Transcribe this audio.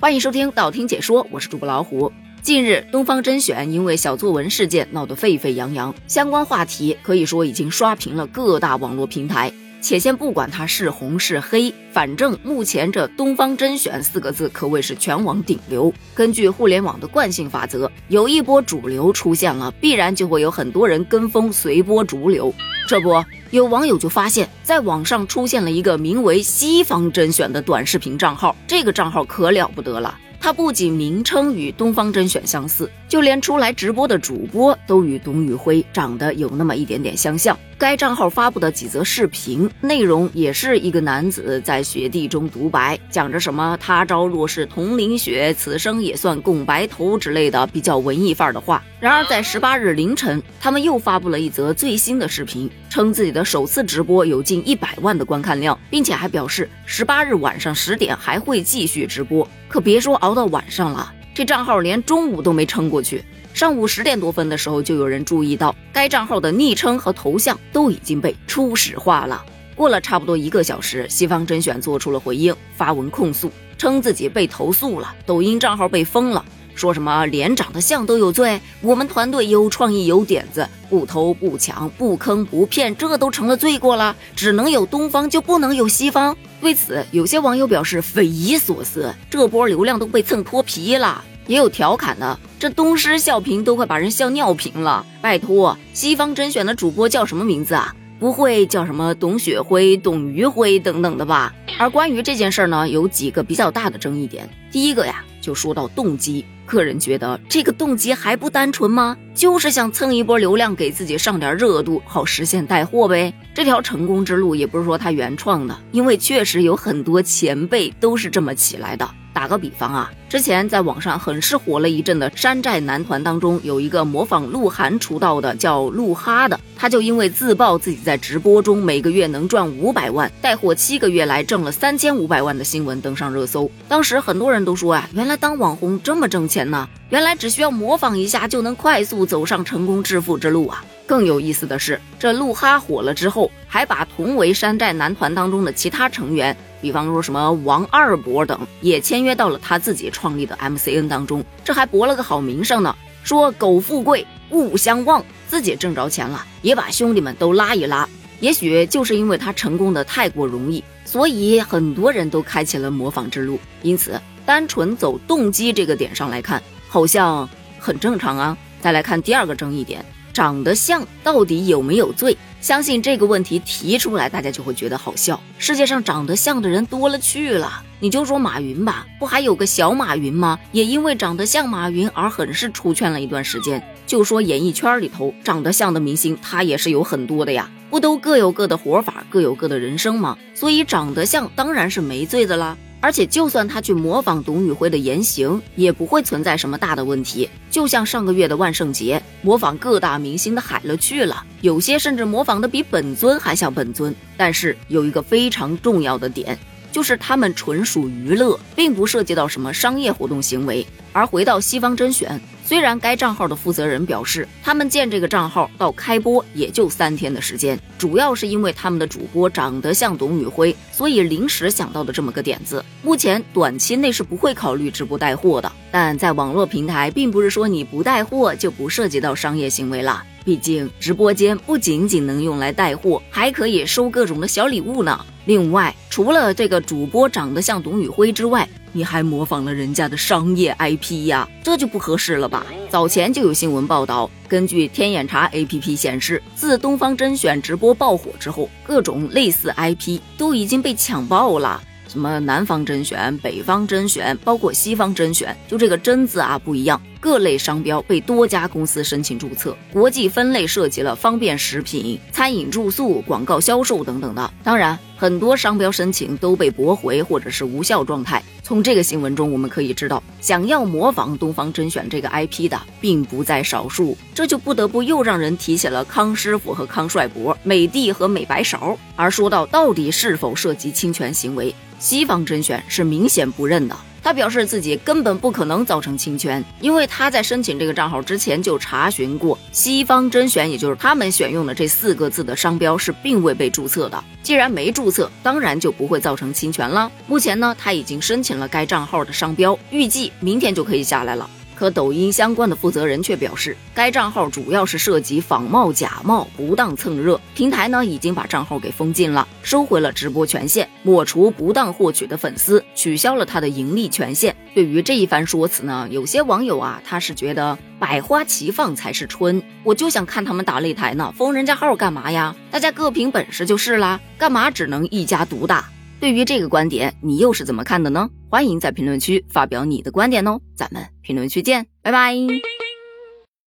欢迎收听道听解说，我是主播老虎。近日，东方甄选因为小作文事件闹得沸沸扬扬，相关话题可以说已经刷屏了各大网络平台。且先不管它是红是黑，反正目前这“东方甄选”四个字可谓是全网顶流。根据互联网的惯性法则，有一波主流出现了，必然就会有很多人跟风随波逐流。这不，有网友就发现，在网上出现了一个名为“西方甄选”的短视频账号，这个账号可了不得了。它不仅名称与东方甄选相似，就连出来直播的主播都与董宇辉长得有那么一点点相像。该账号发布的几则视频内容也是一个男子在雪地中独白，讲着什么“他朝若是同淋雪，此生也算共白头”之类的比较文艺范儿的话。然而在十八日凌晨，他们又发布了一则最新的视频，称自己的首次直播有近一百万的观看量，并且还表示十八日晚上十点还会继续直播。可别说熬到晚上了，这账号连中午都没撑过去。上午十点多分的时候，就有人注意到该账号的昵称和头像都已经被初始化了。过了差不多一个小时，西方甄选做出了回应，发文控诉，称自己被投诉了，抖音账号被封了，说什么连长得像都有罪，我们团队有创意有点子，不偷不抢不坑不骗，这都成了罪过了，只能有东方就不能有西方。对此，有些网友表示匪夷所思，这波流量都被蹭脱皮了。也有调侃的，这东施效颦都快把人笑尿频了。拜托，西方甄选的主播叫什么名字啊？不会叫什么董雪辉、董余辉等等的吧？而关于这件事儿呢，有几个比较大的争议点。第一个呀，就说到动机，个人觉得这个动机还不单纯吗？就是想蹭一波流量，给自己上点热度，好实现带货呗。这条成功之路也不是说他原创的，因为确实有很多前辈都是这么起来的。打个比方啊，之前在网上很是火了一阵的山寨男团当中，有一个模仿鹿晗出道的叫鹿哈的，他就因为自曝自己在直播中每个月能赚五百万，带货七个月来挣了三千五百万的新闻登上热搜。当时很多人都说啊，原来当网红这么挣钱呢，原来只需要模仿一下就能快速走上成功致富之路啊。更有意思的是，这鹿哈火了之后，还把同为山寨男团当中的其他成员。比方说什么王二博等也签约到了他自己创立的 MCN 当中，这还博了个好名声呢。说苟富贵勿相忘，自己挣着钱了，也把兄弟们都拉一拉。也许就是因为他成功的太过容易，所以很多人都开启了模仿之路。因此，单纯走动机这个点上来看，好像很正常啊。再来看第二个争议点，长得像到底有没有罪？相信这个问题提出来，大家就会觉得好笑。世界上长得像的人多了去了，你就说马云吧，不还有个小马云吗？也因为长得像马云而很是出圈了一段时间。就说演艺圈里头长得像的明星，他也是有很多的呀，不都各有各的活法，各有各的人生吗？所以长得像当然是没罪的啦。而且，就算他去模仿董宇辉的言行，也不会存在什么大的问题。就像上个月的万圣节，模仿各大明星的海了去了，有些甚至模仿的比本尊还像本尊。但是有一个非常重要的点，就是他们纯属娱乐，并不涉及到什么商业活动行为。而回到西方甄选。虽然该账号的负责人表示，他们建这个账号到开播也就三天的时间，主要是因为他们的主播长得像董宇辉，所以临时想到的这么个点子。目前短期内是不会考虑直播带货的，但在网络平台，并不是说你不带货就不涉及到商业行为了。毕竟直播间不仅仅能用来带货，还可以收各种的小礼物呢。另外，除了这个主播长得像董宇辉之外，你还模仿了人家的商业 IP 呀，这就不合适了吧？早前就有新闻报道，根据天眼查 APP 显示，自东方甄选直播爆火之后，各种类似 IP 都已经被抢爆了。什么南方甄选、北方甄选，包括西方甄选，就这个“甄”字啊不一样。各类商标被多家公司申请注册，国际分类涉及了方便食品、餐饮、住宿、广告销售等等的。当然，很多商标申请都被驳回或者是无效状态。从这个新闻中，我们可以知道，想要模仿东方甄选这个 IP 的并不在少数。这就不得不又让人提起了康师傅和康帅博、美的和美白勺。而说到到底是否涉及侵权行为，西方甄选是明显不认的。他表示自己根本不可能造成侵权，因为他在申请这个账号之前就查询过，西方甄选，也就是他们选用的这四个字的商标是并未被注册的。既然没注册，当然就不会造成侵权了。目前呢，他已经申请了该账号的商标，预计明天就可以下来了。可抖音相关的负责人却表示，该账号主要是涉及仿冒、假冒、不当蹭热，平台呢已经把账号给封禁了，收回了直播权限，抹除不当获取的粉丝，取消了他的盈利权限。对于这一番说辞呢，有些网友啊，他是觉得百花齐放才是春，我就想看他们打擂台呢，封人家号干嘛呀？大家各凭本事就是啦，干嘛只能一家独大？对于这个观点，你又是怎么看的呢？欢迎在评论区发表你的观点哦，咱们评论区见，拜拜。